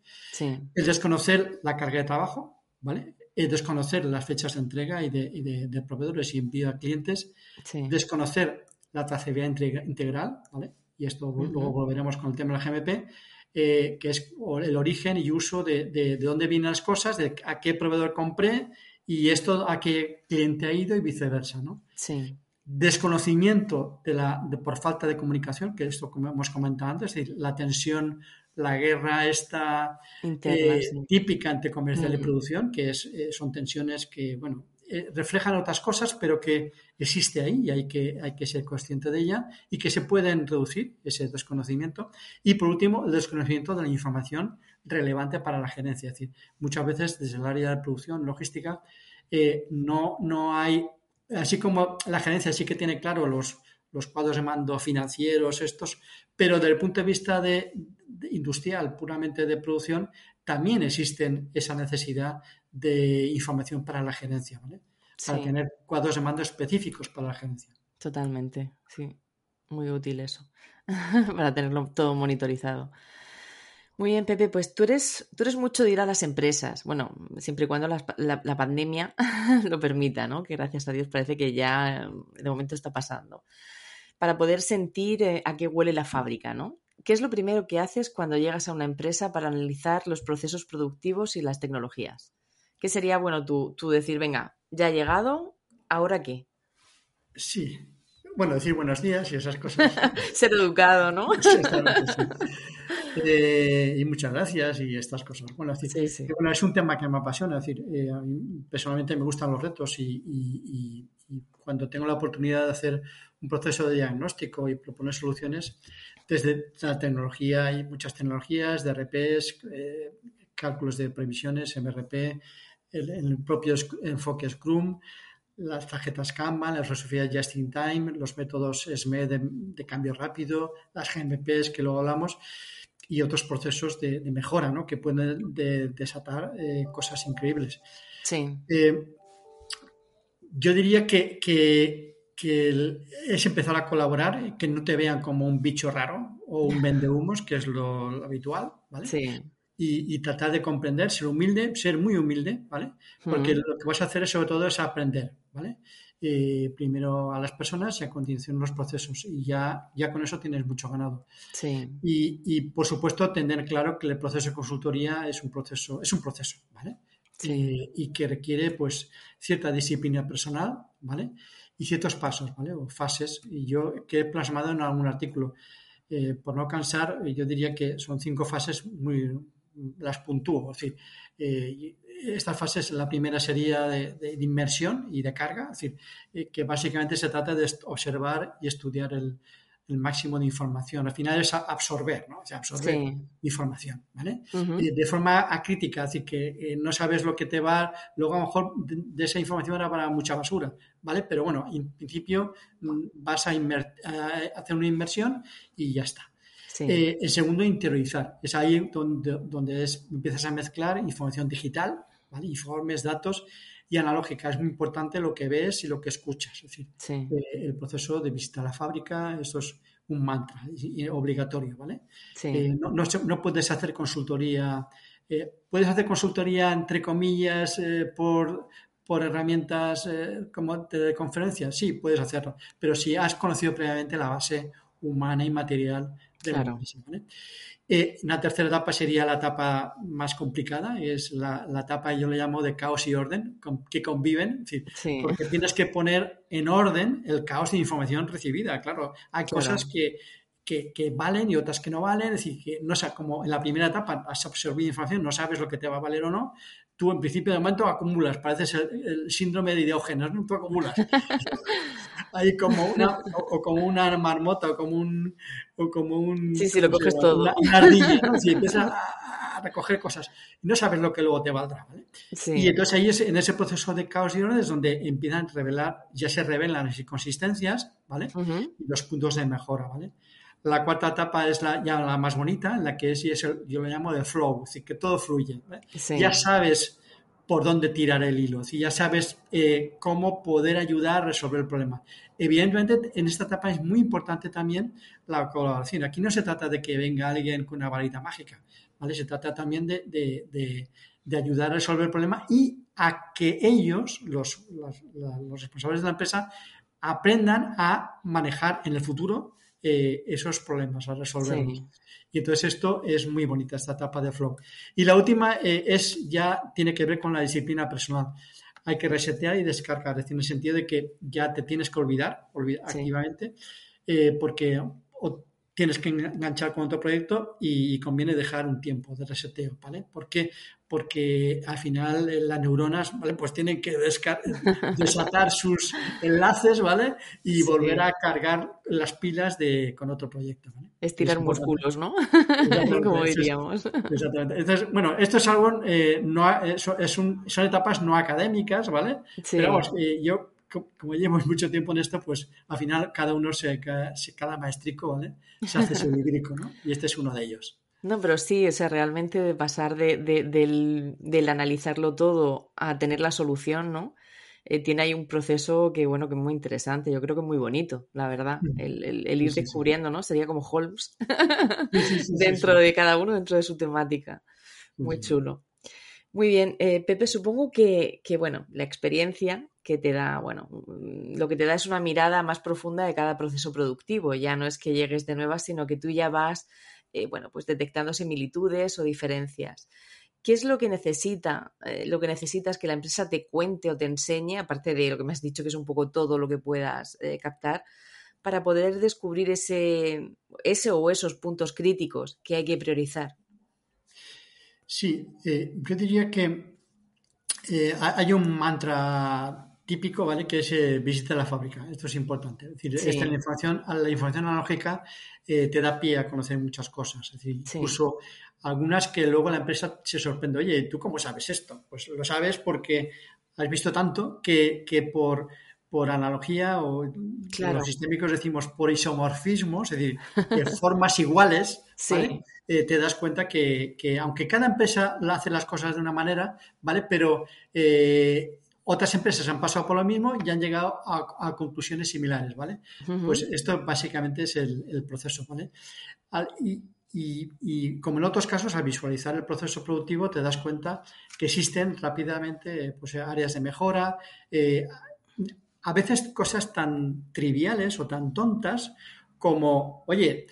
El desconocer la carga de trabajo, ¿vale? el desconocer las fechas de entrega y de, proveedores y envío a clientes, desconocer la trazabilidad integral, ¿vale? y esto luego volveremos con el tema del GMP, eh, que es el origen y uso de, de, dónde vienen las cosas, de a qué proveedor compré y esto a qué cliente ha ido y viceversa. ¿no? Sí desconocimiento de la, por falta de comunicación, que esto como hemos comentado antes, la tensión, la guerra esta eh, típica entre comercial y producción, que es, eh, son tensiones que, bueno, eh, reflejan otras cosas, pero que existe ahí y hay que, hay que ser consciente de ella y que se pueden reducir ese desconocimiento. Y por último, el desconocimiento de la información relevante para la gerencia. Es decir, muchas veces desde el área de producción, logística, no, no hay así como la gerencia sí que tiene claro los, los cuadros de mando financieros, estos, pero desde el punto de vista de, industrial, puramente de producción, también existen esa necesidad de información para la gerencia, ¿vale? Para tener cuadros de mando específicos para la gerencia. Totalmente, sí. Muy útil eso, para tenerlo todo monitorizado. Muy bien, Pepe, pues tú eres, tú eres mucho de ir a las empresas. Bueno, siempre y cuando la, pandemia lo permita, ¿no? Que gracias a Dios parece que ya de momento está pasando. Para poder sentir eh, a qué huele la fábrica, ¿no? ¿Qué es lo primero que haces cuando llegas a una empresa para analizar los procesos productivos y las tecnologías? ¿Qué sería, bueno, tú, tú decir, venga, ya he llegado, ¿ahora qué? Sí. Bueno, decir buenos días y esas cosas. Ser educado, ¿no? sí. Eh, y muchas gracias y estas cosas. Bueno, es un tema que me apasiona. Es decir, eh, a mí personalmente me gustan los retos y, cuando tengo la oportunidad de hacer un proceso de diagnóstico y proponer soluciones, desde la tecnología, hay muchas tecnologías, DRPs, eh, cálculos de previsiones, MRP, el, propio enfoque Scrum, las tarjetas Kanban, la filosofía Just in Time, los métodos SME de, de, cambio rápido, las GMPs que luego hablamos y otros procesos de, mejora ¿no? que pueden desatar eh, cosas increíbles. Sí. Eh, yo diría que, que, es empezar a colaborar, y que no te vean como un bicho raro o un vendehumos, que es lo, habitual, ¿vale? Sí. Y, tratar de comprender, ser humilde, ser muy humilde, ¿vale? Porque lo que vas a hacer es, sobre todo es aprender, ¿vale? Eh, primero a las personas y a continuación los procesos. Y ya, ya con eso tienes mucho ganado. Sí. Y, por supuesto, tener claro que el proceso de consultoría es un proceso, es un proceso, ¿vale? Sí. y que requiere pues cierta disciplina personal, ¿vale? Y ciertos pasos, ¿vale? O fases. Y yo que he plasmado en algún artículo. Eh, por no cansar, yo diría que son cinco fases muy, las puntúo. Es decir, eh, esta fase es la primera sería de, inmersión y de carga, es decir, eh, que básicamente se trata de observar y estudiar el, máximo de información. Al final es absorber, ¿no? O sea, absorber información, ¿vale? de forma acrítica, es decir, que eh, no sabes lo que te va, luego a lo mejor de, esa información era para mucha basura, ¿vale? Pero bueno, en principio mm, vas a, a hacer una inmersión y ya está. Eh, el segundo, interiorizar. Es ahí donde, donde empiezas a mezclar información digital, informes, datos y analógica. Es muy importante lo que ves y lo que escuchas. Es decir, eh, el proceso de visitar la fábrica, esto es un mantra obligatorio, ¿vale? Eh, no, puedes hacer consultoría, puedes hacer consultoría entre comillas por, por herramientas como de conferencia, sí, puedes hacerlo, pero si has conocido previamente la base humana y material claro. Eh, una tercera etapa sería la etapa más complicada, es la, etapa, yo le llamo de caos y orden, que conviven, porque tienes que poner en orden el caos de información recibida. Claro, hay cosas que, que, valen y otras que no valen, es decir, que no sé, como en la primera etapa has absorbido información, no sabes lo que te va a valer o no, tú en principio de momento acumulas, pareces el, síndrome de Diógenes, ¿no? Tú acumulas. Ahí como una, o, como una marmota, o como un... O como un sí, sí, lo coges todo. Una, ardilla, ¿no? Si empiezas a, recoger cosas no sabes lo que luego te valdrá, ¿vale? Sí. Y entonces ahí es, en ese proceso de caos y orden es donde empiezan a revelar, ya se revelan las inconsistencias, ¿vale? Y los puntos de mejora, ¿vale? La cuarta etapa es la, ya la más bonita, en la que es, y es el, yo lo llamo de flow, es decir, que todo fluye. Ya sabes por dónde tirar el hilo, ya sabes eh, cómo poder ayudar a resolver el problema. Evidentemente, en esta etapa es muy importante también la colaboración. Aquí no se trata de que venga alguien con una varita mágica, ¿vale? Se trata también de, de, de, ayudar a resolver el problema y a que ellos, los, los, los responsables de la empresa, aprendan a manejar en el futuro eh, esos problemas, a resolverlos. Y entonces esto es muy bonita, esta etapa de flow. Y la última eh, es ya tiene que ver con la disciplina personal. Hay que resetear y descargar, es decir, en el sentido de que ya te tienes que olvidar, activamente, eh, porque tienes que enganchar con otro proyecto y, conviene dejar un tiempo de reseteo, ¿vale? Porque porque al final eh, las neuronas, ¿vale? Pues tienen que desatar sus enlaces, ¿vale? Y volver a cargar las pilas de, con otro proyecto, ¿vale? Estirar músculos, ¿no? Como diríamos. exactamente. Entonces, bueno, esto es algo, eh, no, es un, son etapas no académicas, ¿vale? Pero vamos, eh, yo como llevamos mucho tiempo en esto, pues al final cada uno se, cada maestrico, ¿vale? Se hace su librico, ¿no? Y este es uno de ellos. No, pero sí, o sea, realmente de pasar de, del, analizarlo todo a tener la solución, ¿no? Eh, tiene ahí un proceso que, bueno, que es muy interesante, yo creo que es muy bonito, la verdad, el, ir descubriendo, ¿no? Sería como Holmes dentro de cada uno, dentro de su temática. Muy chulo. Muy bien, eh, Pepe, supongo que, bueno, la experiencia que te da, bueno, lo que te da es una mirada más profunda de cada proceso productivo. Ya no es que llegues de nuevas, sino que tú ya vas eh, bueno, pues detectando similitudes o diferencias. ¿Qué es lo que necesita, eh, lo que necesitas que la empresa te cuente o te enseñe, aparte de lo que me has dicho que es un poco todo lo que puedas eh, captar, para poder descubrir ese, ese o esos puntos críticos que hay que priorizar? Sí, yo diría que hay un mantra típico, ¿vale? Que es eh, visita la fábrica. Esto es importante. Es decir, esta la información, la información analógica eh, te da pie a conocer muchas cosas. Es decir, incluso algunas que luego la empresa se sorprende. Oye, ¿tú cómo sabes esto? Pues lo sabes porque has visto tanto que, por, por analogía o los sistémicos decimos por isomorfismo, es decir, de formas iguales, eh, te das cuenta que, que, aunque cada empresa hace las cosas de una manera, ¿vale? Pero otras empresas han pasado por lo mismo y han llegado a, conclusiones similares, ¿vale? Pues esto básicamente es el, proceso, ¿vale? y, como en otros casos, al visualizar el proceso productivo te das cuenta que existen rápidamente pues, áreas de mejora, eh, a veces cosas tan triviales o tan tontas como, oye,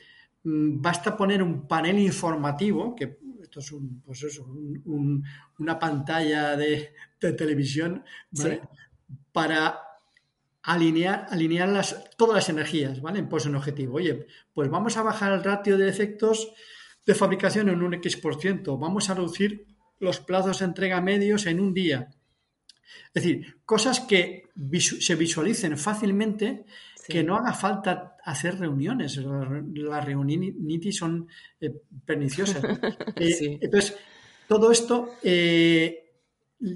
mm, basta poner un panel informativo, que esto es pues una pantalla de, televisión, Para alinear, alinear las, todas las energías, ¿vale? Pues un objetivo. Oye, pues vamos a bajar el ratio de efectos de fabricación en un X%, vamos a reducir los plazos de entrega medios en un día. Es decir, cosas que se visualicen fácilmente, que no haga falta hacer reuniones. Las reuniones son eh, perniciosas. Eh, entonces, todo esto eh,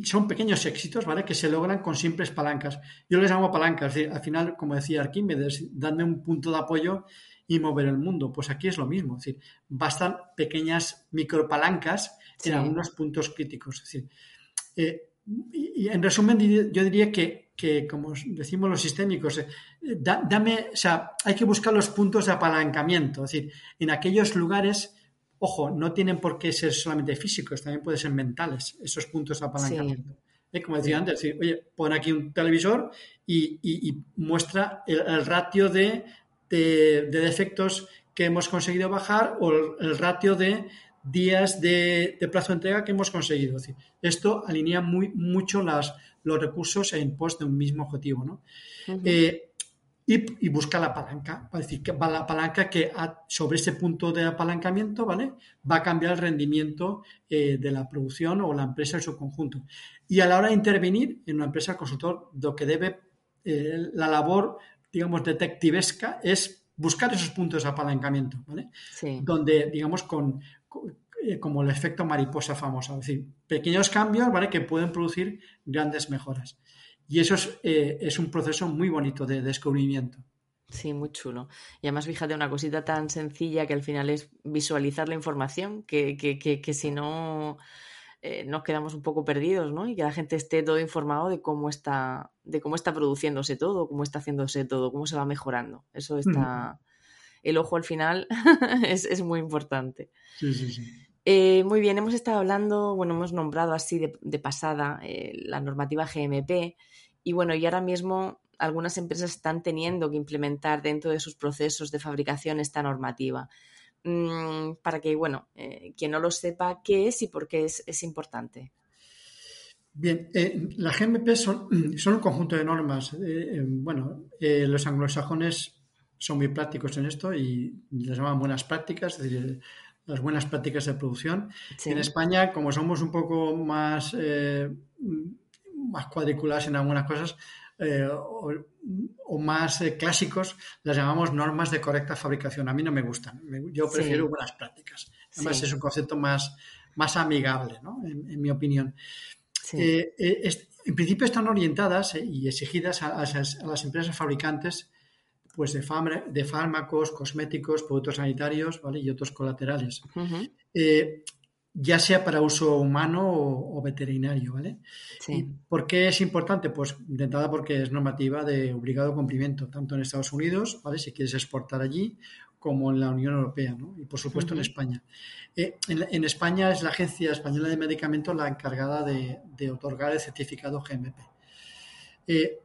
son pequeños éxitos, ¿vale? Que se logran con simples palancas. Yo les llamo palancas. al final, como decía Arquímedes, darme un punto de apoyo y mover el mundo. Pues aquí es lo mismo. Es decir, bastan pequeñas micropalancas en algunos puntos críticos. Es decir, y, en resumen, yo diría que, como decimos los sistémicos, eh, dame, o sea, hay que buscar los puntos de apalancamiento. Es decir, en aquellos lugares, ojo, no tienen por qué ser solamente físicos, también pueden ser mentales, esos puntos de apalancamiento. Eh, como decía antes, oye, pon aquí un televisor y, muestra el, ratio de, de, defectos que hemos conseguido bajar o el ratio de días de, plazo de entrega que hemos conseguido. esto alinea muy, mucho las, los recursos en pos de un mismo objetivo. ¿no? Eh, y, busca la palanca, es decir, que va la palanca que sobre ese punto de apalancamiento ¿vale? va a cambiar el rendimiento eh, de la producción o la empresa en su conjunto. Y a la hora de intervenir en una empresa, el consultor lo que debe, eh, la labor, digamos, detectivesca es buscar esos puntos de apalancamiento, ¿vale? Donde, digamos, con, como el efecto mariposa famoso, es decir, pequeños cambios ¿vale? que pueden producir grandes mejoras. Y eso es, eh, es un proceso muy bonito de descubrimiento. Sí, muy chulo. Y además, fíjate, una cosita tan sencilla que al final es visualizar la información, que, que, que, si no eh, nos quedamos un poco perdidos, ¿no? Y que la gente esté todo informado de cómo está, de cómo está produciéndose todo, cómo está haciéndose todo, cómo se va mejorando. Eso está, el ojo al final es, muy importante. Sí, sí, sí. Eh, muy bien, hemos estado hablando, bueno, hemos nombrado así de, pasada eh, la normativa GMP y bueno, y ahora mismo algunas empresas están teniendo que implementar dentro de sus procesos de fabricación esta normativa. Mm, para que, bueno, eh, quien no lo sepa, qué es y por qué es, importante. Bien, la GMP son, son, un conjunto de normas. bueno, los anglosajones son muy prácticos en esto y les llaman buenas prácticas, es decir, las buenas prácticas de producción. En España, como somos un poco más, eh, más cuadriculados en algunas cosas eh, o, más eh, clásicos, las llamamos normas de correcta fabricación. A mí no me gustan, yo prefiero buenas prácticas. Además, es un concepto más, más amigable, ¿no? en, mi opinión. en principio están orientadas y exigidas a las empresas fabricantes pues de, de fármacos, cosméticos, productos sanitarios ¿vale? y otros colaterales. Eh, ya sea para uso humano o, veterinario, ¿vale? ¿Por qué es importante? Pues de entrada porque es normativa de obligado cumplimiento, tanto en Estados Unidos, ¿vale? Si quieres exportar allí, como en la Unión Europea, ¿no? Y por supuesto en España. Eh, en, España es la Agencia Española de Medicamentos la encargada de, otorgar el certificado GMP. Eh,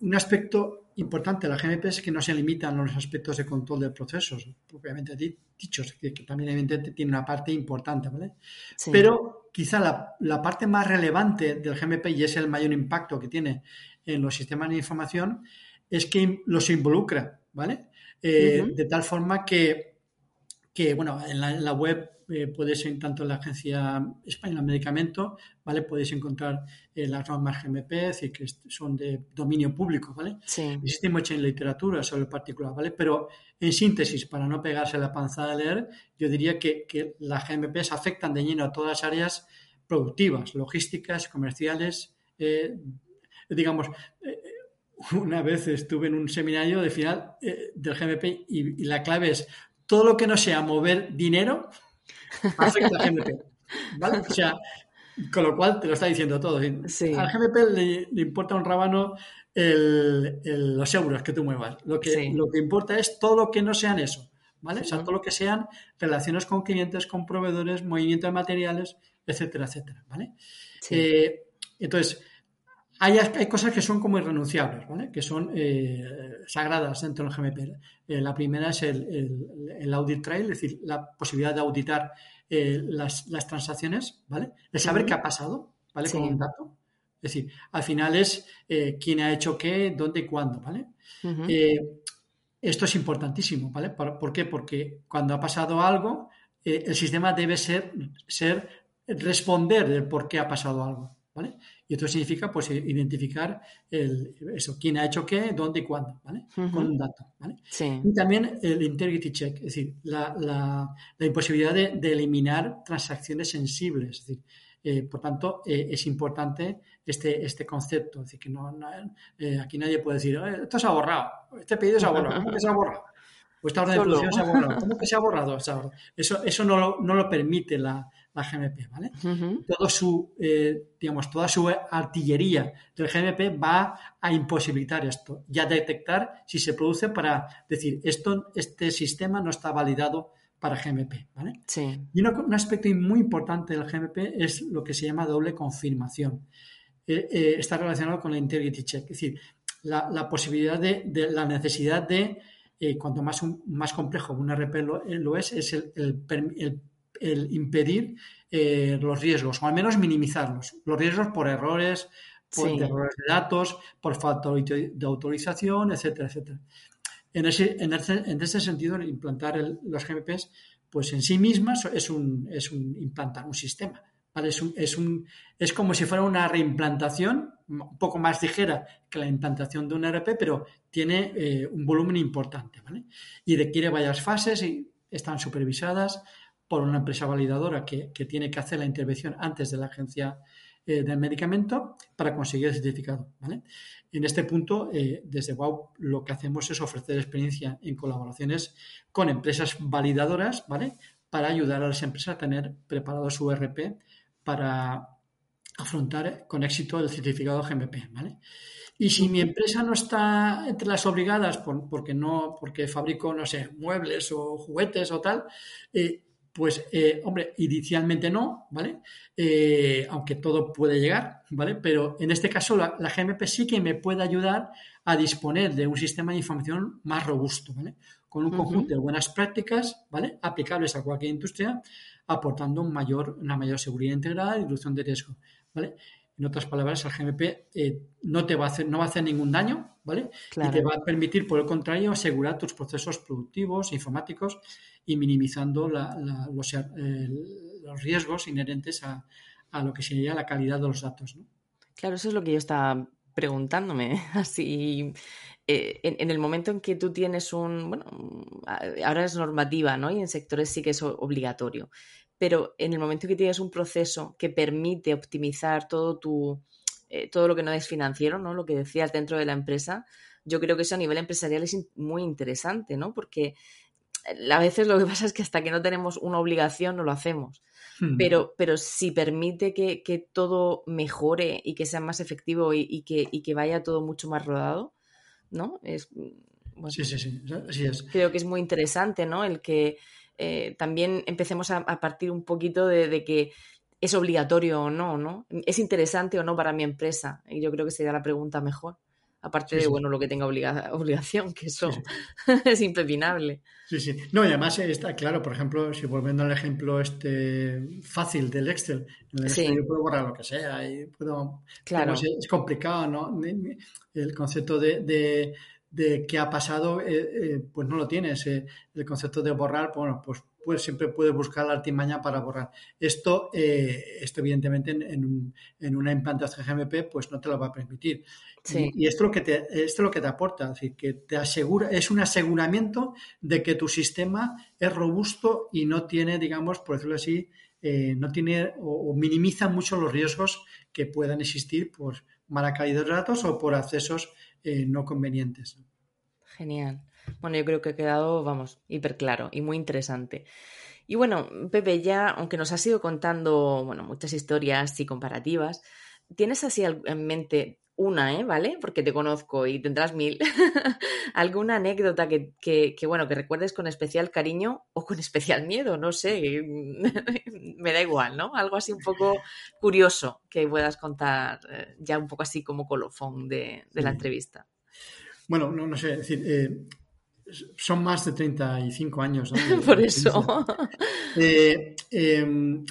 un aspecto importante la GMP es que no se limitan los aspectos de control de procesos, propiamente dichos, que, también evidentemente tiene una parte importante, ¿vale? Pero quizá la, parte más relevante del GMP y es el mayor impacto que tiene en los sistemas de información es que los involucra, ¿vale? Eh, de tal forma que, que bueno, en la web eh, puedes, en tanto en la Agencia Española de Medicamento, ¿vale? Podéis encontrar eh, las normas GMP, es decir, que son de dominio público, ¿vale? Sí. Existe mucha literatura sobre el particular, ¿vale? Pero en síntesis, para no pegarse la panza de leer, yo diría que, que las GMPs afectan de lleno a todas las áreas productivas, logísticas, comerciales, eh, digamos, una vez estuve en un seminario de final del GMP y, la clave es todo lo que no sea mover dinero afecta a GMP. ¿vale? O sea, con lo cual te lo está diciendo todo. Al GMP le, importa un rábano los euros que tú muevas. Lo que, lo que importa es todo lo que no sean eso. ¿Vale? O sea, todo lo que sean relaciones con clientes, con proveedores, movimiento de materiales, etcétera, etcétera. ¿Vale? Eh, entonces, hay, hay, cosas que son como irrenunciables, ¿vale? que son eh, sagradas dentro del GMP. Eh, la primera es el, audit trail, es decir, la posibilidad de auditar eh, las, transacciones, ¿vale? De saber qué ha pasado, ¿vale? Con un dato. Es decir, al final es quién ha hecho qué, dónde y cuándo, ¿vale? esto es importantísimo, ¿vale? ¿Por, qué? Porque cuando ha pasado algo, el sistema debe ser, ser responder del por qué ha pasado algo. ¿Vale? Y esto significa pues identificar el, eso, quién ha hecho qué, dónde y cuándo, ¿vale? Con un dato, ¿vale? Y también el integrity check, es decir, la, la, la imposibilidad de, de, eliminar transacciones sensibles, es decir, eh, por tanto, eh, es importante este, este concepto. Es decir, que no, no eh, aquí nadie puede decir, esto se ha borrado, este pedido se ha borrado, ¿cómo que se ha borrado? O esta orden de producción se ha borrado, ¿cómo que se ha borrado? Eso, eso no, lo, no lo permite la, la GMP, ¿vale? Todo su, digamos, toda su artillería del GMP va a imposibilitar esto y a detectar si se produce para decir, esto, este sistema no está validado para GMP. ¿vale? Sí. Y un aspecto muy importante del GMP es lo que se llama doble confirmación. Eh, eh, está relacionado con la integrity check, es decir, la, posibilidad de, la necesidad de, eh, cuanto más, más complejo un RP lo, es, es el, impedir los riesgos, o al menos minimizarlos. Los riesgos por errores, por errores de datos, por falta de autorización, etcétera, etcétera. En ese, en ese, sentido, implantar los GMPs, pues en sí mismas es un, es un implantar un sistema. Es, un, es, un, es como si fuera una reimplantación un poco más ligera que la implantación de un RP, pero tiene eh, un volumen importante. ¿vale? Y requiere varias fases y están supervisadas por una empresa validadora que, tiene que hacer la intervención antes de la agencia eh, del medicamento para conseguir el certificado. En este punto, eh, desde WOW lo que hacemos es ofrecer experiencia en colaboraciones con empresas validadoras, ¿vale? Para ayudar a las empresas a tener preparado su RP para afrontar con éxito el certificado GMP, ¿vale? Y si mi empresa no está entre las obligadas porque no, porque fabrico, no sé, muebles o juguetes o tal, eh, pues, eh, hombre, inicialmente no, ¿vale? Eh, aunque todo puede llegar, ¿vale? Pero en este caso la, GMP sí que me puede ayudar a disponer de un sistema de información más robusto, ¿vale? Con un conjunto de buenas prácticas, ¿vale? Aplicables a cualquier industria, aportando un mayor, una mayor seguridad integrada y reducción de riesgo, ¿vale? En otras palabras, el GMP eh, no te va a hacer, no va a hacer ningún daño, ¿vale? Y te va a permitir, por el contrario, asegurar tus procesos productivos, informáticos y minimizando los, eh, los, riesgos inherentes a, lo que sería la calidad de los datos. Claro, eso es lo que yo estaba preguntándome. Así, eh, en, el momento en que tú tienes un, bueno, ahora es normativa, ¿no? Y en sectores sí que es obligatorio. Pero en el momento en que tienes un proceso que permite optimizar todo tu, eh, todo lo que no es financiero, ¿no? Lo que decías dentro de la empresa, yo creo que eso a nivel empresarial es muy interesante, ¿no? Porque a veces lo que pasa es que hasta que no tenemos una obligación no lo hacemos. Hmm. Pero, pero si permite que, todo mejore y que sea más efectivo y, que, que, vaya todo mucho más rodado, ¿no? Es, sí, sí, sí, así es. Creo que es muy interesante, ¿no? El que eh, también empecemos a, partir un poquito de, de, que es obligatorio o no, ¿no? Es interesante o no para mi empresa. Y yo creo que sería la pregunta mejor aparte de, bueno, lo que tenga obligación, que eso es impepinable. Sí, sí. No, y además está claro, por ejemplo, si volviendo al ejemplo este fácil del Excel, en el Excel yo puedo borrar lo que sea y puedo... Claro. Es, complicado, ¿no? El concepto de, de, qué ha pasado, eh, eh, pues no lo tienes. Eh, el concepto de borrar, bueno, pues pues siempre puedes buscar la artimaña para borrar. Esto, esto evidentemente, en, en, una implantación GMP, pues no te lo va a permitir. Y, esto, es lo que te, esto lo que te aporta, es decir, que te asegura, es un aseguramiento de que tu sistema es robusto y no tiene, digamos, por decirlo así, eh, no tiene o, minimiza mucho los riesgos que puedan existir por mala calidad de datos o por accesos eh, no convenientes. Genial. Bueno, yo creo que ha quedado, vamos, hiper claro y muy interesante. Y bueno, Pepe, ya, aunque nos has ido contando, bueno, muchas historias y comparativas, ¿tienes así en mente una, ¿eh? ¿Vale? Porque te conozco y tendrás mil. ¿Alguna anécdota que, que, bueno, que recuerdes con especial cariño o con especial miedo? No sé, me da igual, ¿no? Algo así un poco curioso que puedas contar eh, ya un poco así como colofón de, la entrevista. Bueno, no, no sé, es decir, eh, son más de 35 años. Por eso. Eh, em,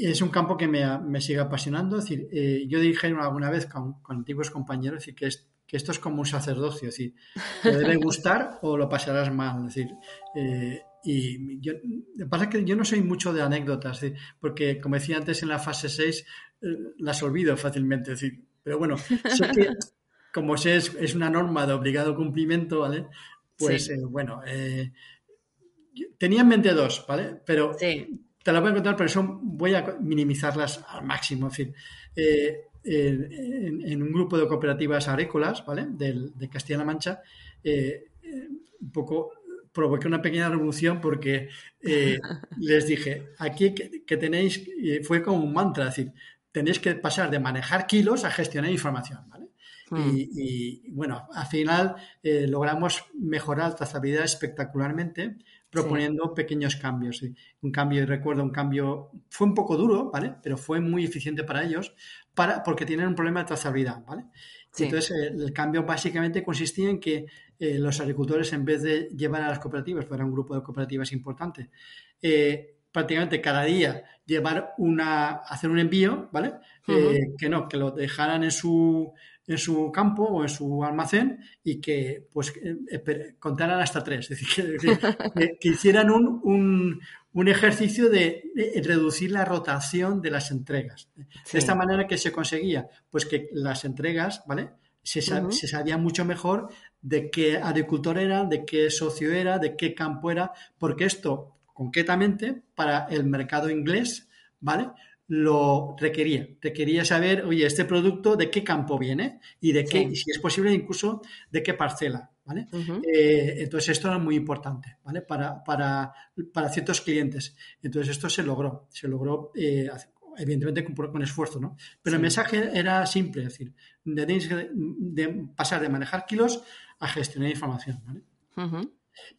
es un campo que me, sigue apasionando. Es decir, eh, yo dije alguna vez con, antiguos compañeros decir, que, que esto es como un sacerdocio. Es decir, te debe gustar o lo pasarás mal. Es decir, eh, y yo, me pasa que yo no soy mucho de anécdotas, porque como decía antes en la fase 6, eh, las olvido fácilmente. decir, pero bueno, sé que como sé es, una norma de obligado cumplimiento, ¿vale? Pues eh, bueno, eh, tenía en mente dos, ¿vale? Pero te las voy a contar, pero son, voy a minimizarlas al máximo. Es decir, en, un grupo de cooperativas agrícolas, ¿vale? de Castilla-La Mancha, un poco provoqué una pequeña revolución porque eh, les dije, aquí que, tenéis, fue como un mantra, decir, tenéis que pasar de manejar kilos a gestionar información, ¿vale? Hmm. Y, bueno, al final eh, logramos mejorar la trazabilidad espectacularmente proponiendo pequeños cambios. Un cambio, y recuerdo, un cambio, fue un poco duro, ¿vale? Pero fue muy eficiente para ellos para, porque tienen un problema de trazabilidad, ¿vale? Entonces, eh, el cambio básicamente consistía en que eh, los agricultores, en vez de llevar a las cooperativas, para un grupo de cooperativas importante, eh, prácticamente cada día llevar una, hacer un envío, ¿vale? que no, que lo dejaran en su, en su campo o en su almacén y que pues contaran hasta tres. Es decir, que, hicieran un, un ejercicio de, reducir la rotación de las entregas. De esta manera que se conseguía, pues que las entregas, ¿vale? Se, sabía mucho mejor de qué agricultor era, de qué socio era, de qué campo era, porque esto concretamente para el mercado inglés, ¿vale? Lo requería. Requería saber, oye, este producto de qué campo viene y de qué, si es posible, incluso de qué parcela. ¿vale? Eh, entonces esto era muy importante, ¿vale? Para, para, para, ciertos clientes. Entonces esto se logró, se logró eh, evidentemente con, esfuerzo, ¿no? Pero el mensaje era simple, es decir, de, pasar de manejar kilos a gestionar información, ¿vale?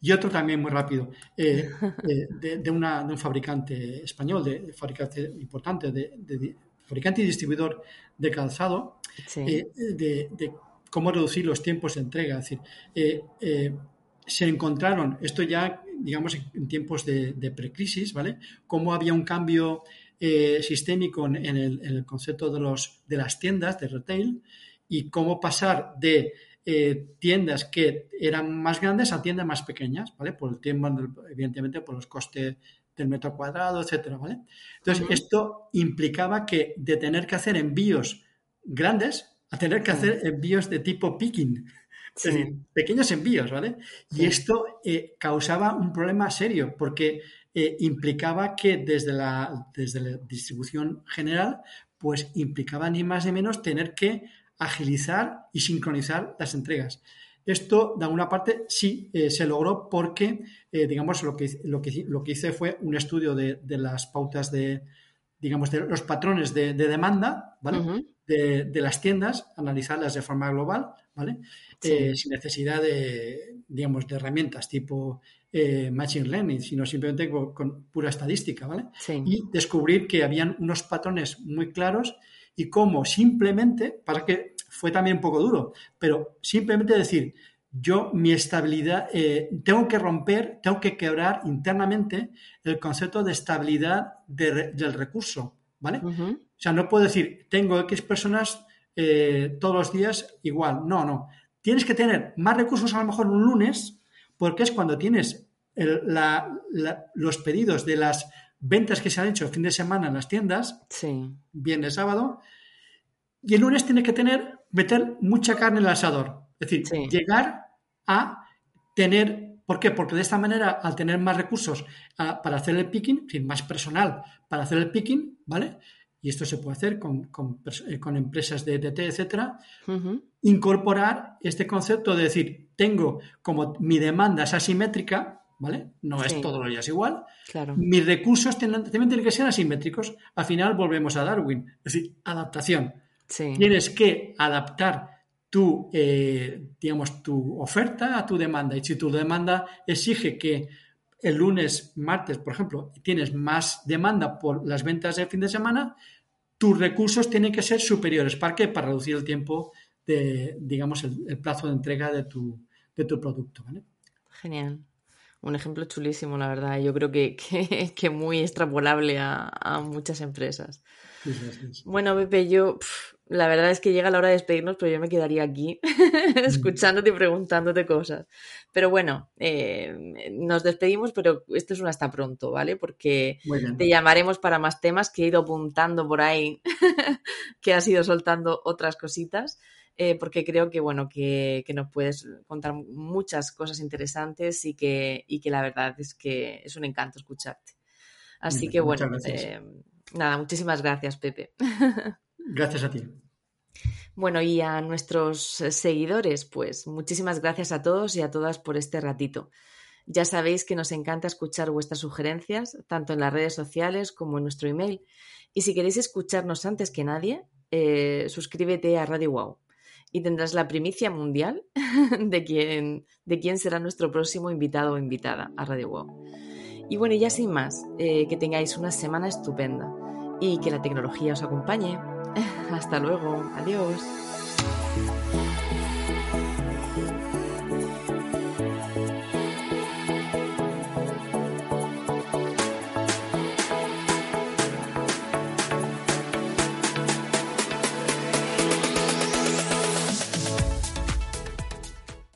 Y otro también muy rápido, eh, de, una, de, un fabricante español, de, fabricante importante, de, fabricante y distribuidor de calzado, de, cómo reducir los tiempos de entrega. Es decir, eh, eh, se encontraron, esto ya, digamos, en tiempos de, precrisis, ¿vale? Cómo había un cambio eh, sistémico en el, concepto de, los, de las tiendas de retail y cómo pasar de tiendas que eran más grandes a tiendas más pequeñas, ¿vale? Por el tiempo, evidentemente, por los costes del metro cuadrado, etcétera, ¿vale? Entonces, esto implicaba que de tener que hacer envíos grandes, a tener que hacer envíos de tipo picking, es decir, pequeños envíos, ¿vale? Y esto eh, causaba un problema serio porque eh, implicaba que desde la, desde la distribución general, pues implicaba ni más ni menos tener que agilizar y sincronizar las entregas. Esto, de alguna parte, sí eh, se logró porque, digamos, lo que, lo, que, lo que hice fue un estudio de, las pautas de, digamos, de los patrones de, demanda, ¿vale? de, las tiendas, analizarlas de forma global, ¿vale? Eh, sin necesidad de, digamos, de herramientas tipo eh, Machine Learning, sino simplemente con, pura estadística, ¿vale? Y descubrir que habían unos patrones muy claros y cómo simplemente, para que fue también un poco duro, pero simplemente decir, yo mi estabilidad, eh, tengo que romper, tengo que quebrar internamente el concepto de estabilidad del recurso, ¿vale? O sea, no puedo decir, tengo X personas eh, todos los días igual. No, no. Tienes que tener más recursos a lo mejor un lunes, porque es cuando tienes los pedidos de las ventas que se han hecho el fin de semana en las tiendas, sí. viernes, sábado, y el lunes tienes que tener, meter mucha carne en el asador. Es decir, llegar a tener, ¿por qué? Porque de esta manera, al tener más recursos ah, para hacer el picking, más personal para hacer el picking, ¿vale? y esto se puede hacer con, con, eh, empresas de ETT, etcétera, incorporar este concepto de decir, tengo como mi demanda es asimétrica, ¿vale? No es todos los días igual. Claro. Mis recursos también tienen que ser asimétricos. Al final volvemos a Darwin, es decir, adaptación. Tienes que adaptar tu, eh, digamos, tu oferta a tu demanda. Y si tu demanda exige que el lunes, martes, por ejemplo, tienes más demanda por las ventas de fin de semana, tus recursos tienen que ser superiores. ¿Para qué? Para reducir el tiempo de, digamos, el, plazo de entrega de tu, de tu producto. Genial. Un ejemplo chulísimo, la verdad. Yo creo que, que, muy extrapolable a, muchas empresas. Bueno, Pepe, yo la verdad es que llega la hora de despedirnos, pero yo me quedaría aquí escuchándote y preguntándote cosas. Pero bueno, eh, nos despedimos, pero esto es un hasta pronto, ¿vale? Porque te llamaremos para más temas que he ido apuntando por ahí, que has ido soltando otras cositas. Eh, porque creo que bueno que, nos puedes contar muchas cosas interesantes y que, y que la verdad es que es un encanto escucharte. Así que bueno, eh, nada, muchísimas gracias, Pepe. Gracias a ti. Bueno, y a nuestros seguidores, pues muchísimas gracias a todos y a todas por este ratito. Ya sabéis que nos encanta escuchar vuestras sugerencias, tanto en las redes sociales como en nuestro email. Y si queréis escucharnos antes que nadie, eh, suscríbete a Radio Wow y tendrás la primicia mundial de quién, de quién será nuestro próximo invitado o invitada a Radio Wow. Y bueno, ya sin más, eh, que tengáis una semana estupenda y que la tecnología os acompañe. Hasta luego, adiós.